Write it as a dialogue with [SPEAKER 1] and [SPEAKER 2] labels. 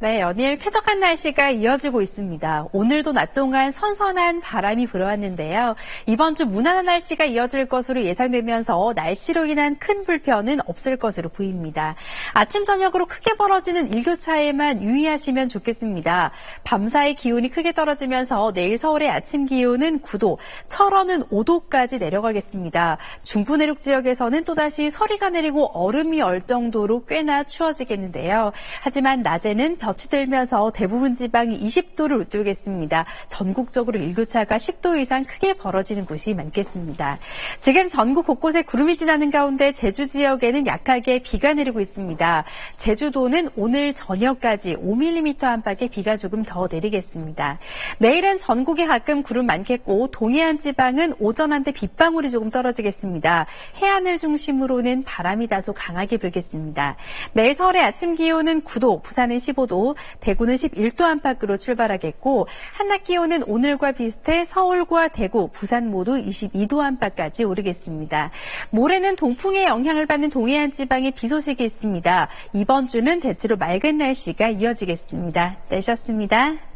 [SPEAKER 1] 네, 연일 쾌적한 날씨가 이어지고 있습니다. 오늘도 낮 동안 선선한 바람이 불어왔는데요. 이번 주 무난한 날씨가 이어질 것으로 예상되면서 날씨로 인한 큰 불편은 없을 것으로 보입니다. 아침 저녁으로 크게 벌어지는 일교차에만 유의하시면 좋겠습니다. 밤사이 기온이 크게 떨어지면서 내일 서울의 아침 기온은 9도, 철원은 5도까지 내려가겠습니다. 중부 내륙 지역에서는 또다시 서리가 내리고 얼음이 얼 정도로 꽤나 추워지겠는데요. 하지만 낮에는 볕이 들면서 대부분 지방이 20도를 웃돌겠습니다. 전국적으로 일교차가 10도 이상 크게 벌어지는 곳이 많겠습니다. 지금 전국 곳곳에 구름이 지나는 가운데 제주 지역에는 약하게 비가 내리고 있습니다. 제주도는 오늘 저녁까지 5mm 안팎의 비가 조금 더 내리겠습니다. 내일은 전국에 가끔 구름 많겠고 동해안 지방은 오전 한때 빗방울이 조금 떨어지겠습니다. 해안을 중심으로는 바람이 다소 강하게 불겠습니다. 내일 서울의 아침 기온은 9도, 부산은 15도, 15도, 대구는 11도 안팎으로 출발하겠고 한낮 기온은 오늘과 비슷해 서울과 대구, 부산 모두 22도 안팎까지 오르겠습니다. 모레는 동풍의 영향을 받는 동해안 지방에 비 소식이 있습니다. 이번 주는 대체로 맑은 날씨가 이어지겠습니다. 내셨습니다.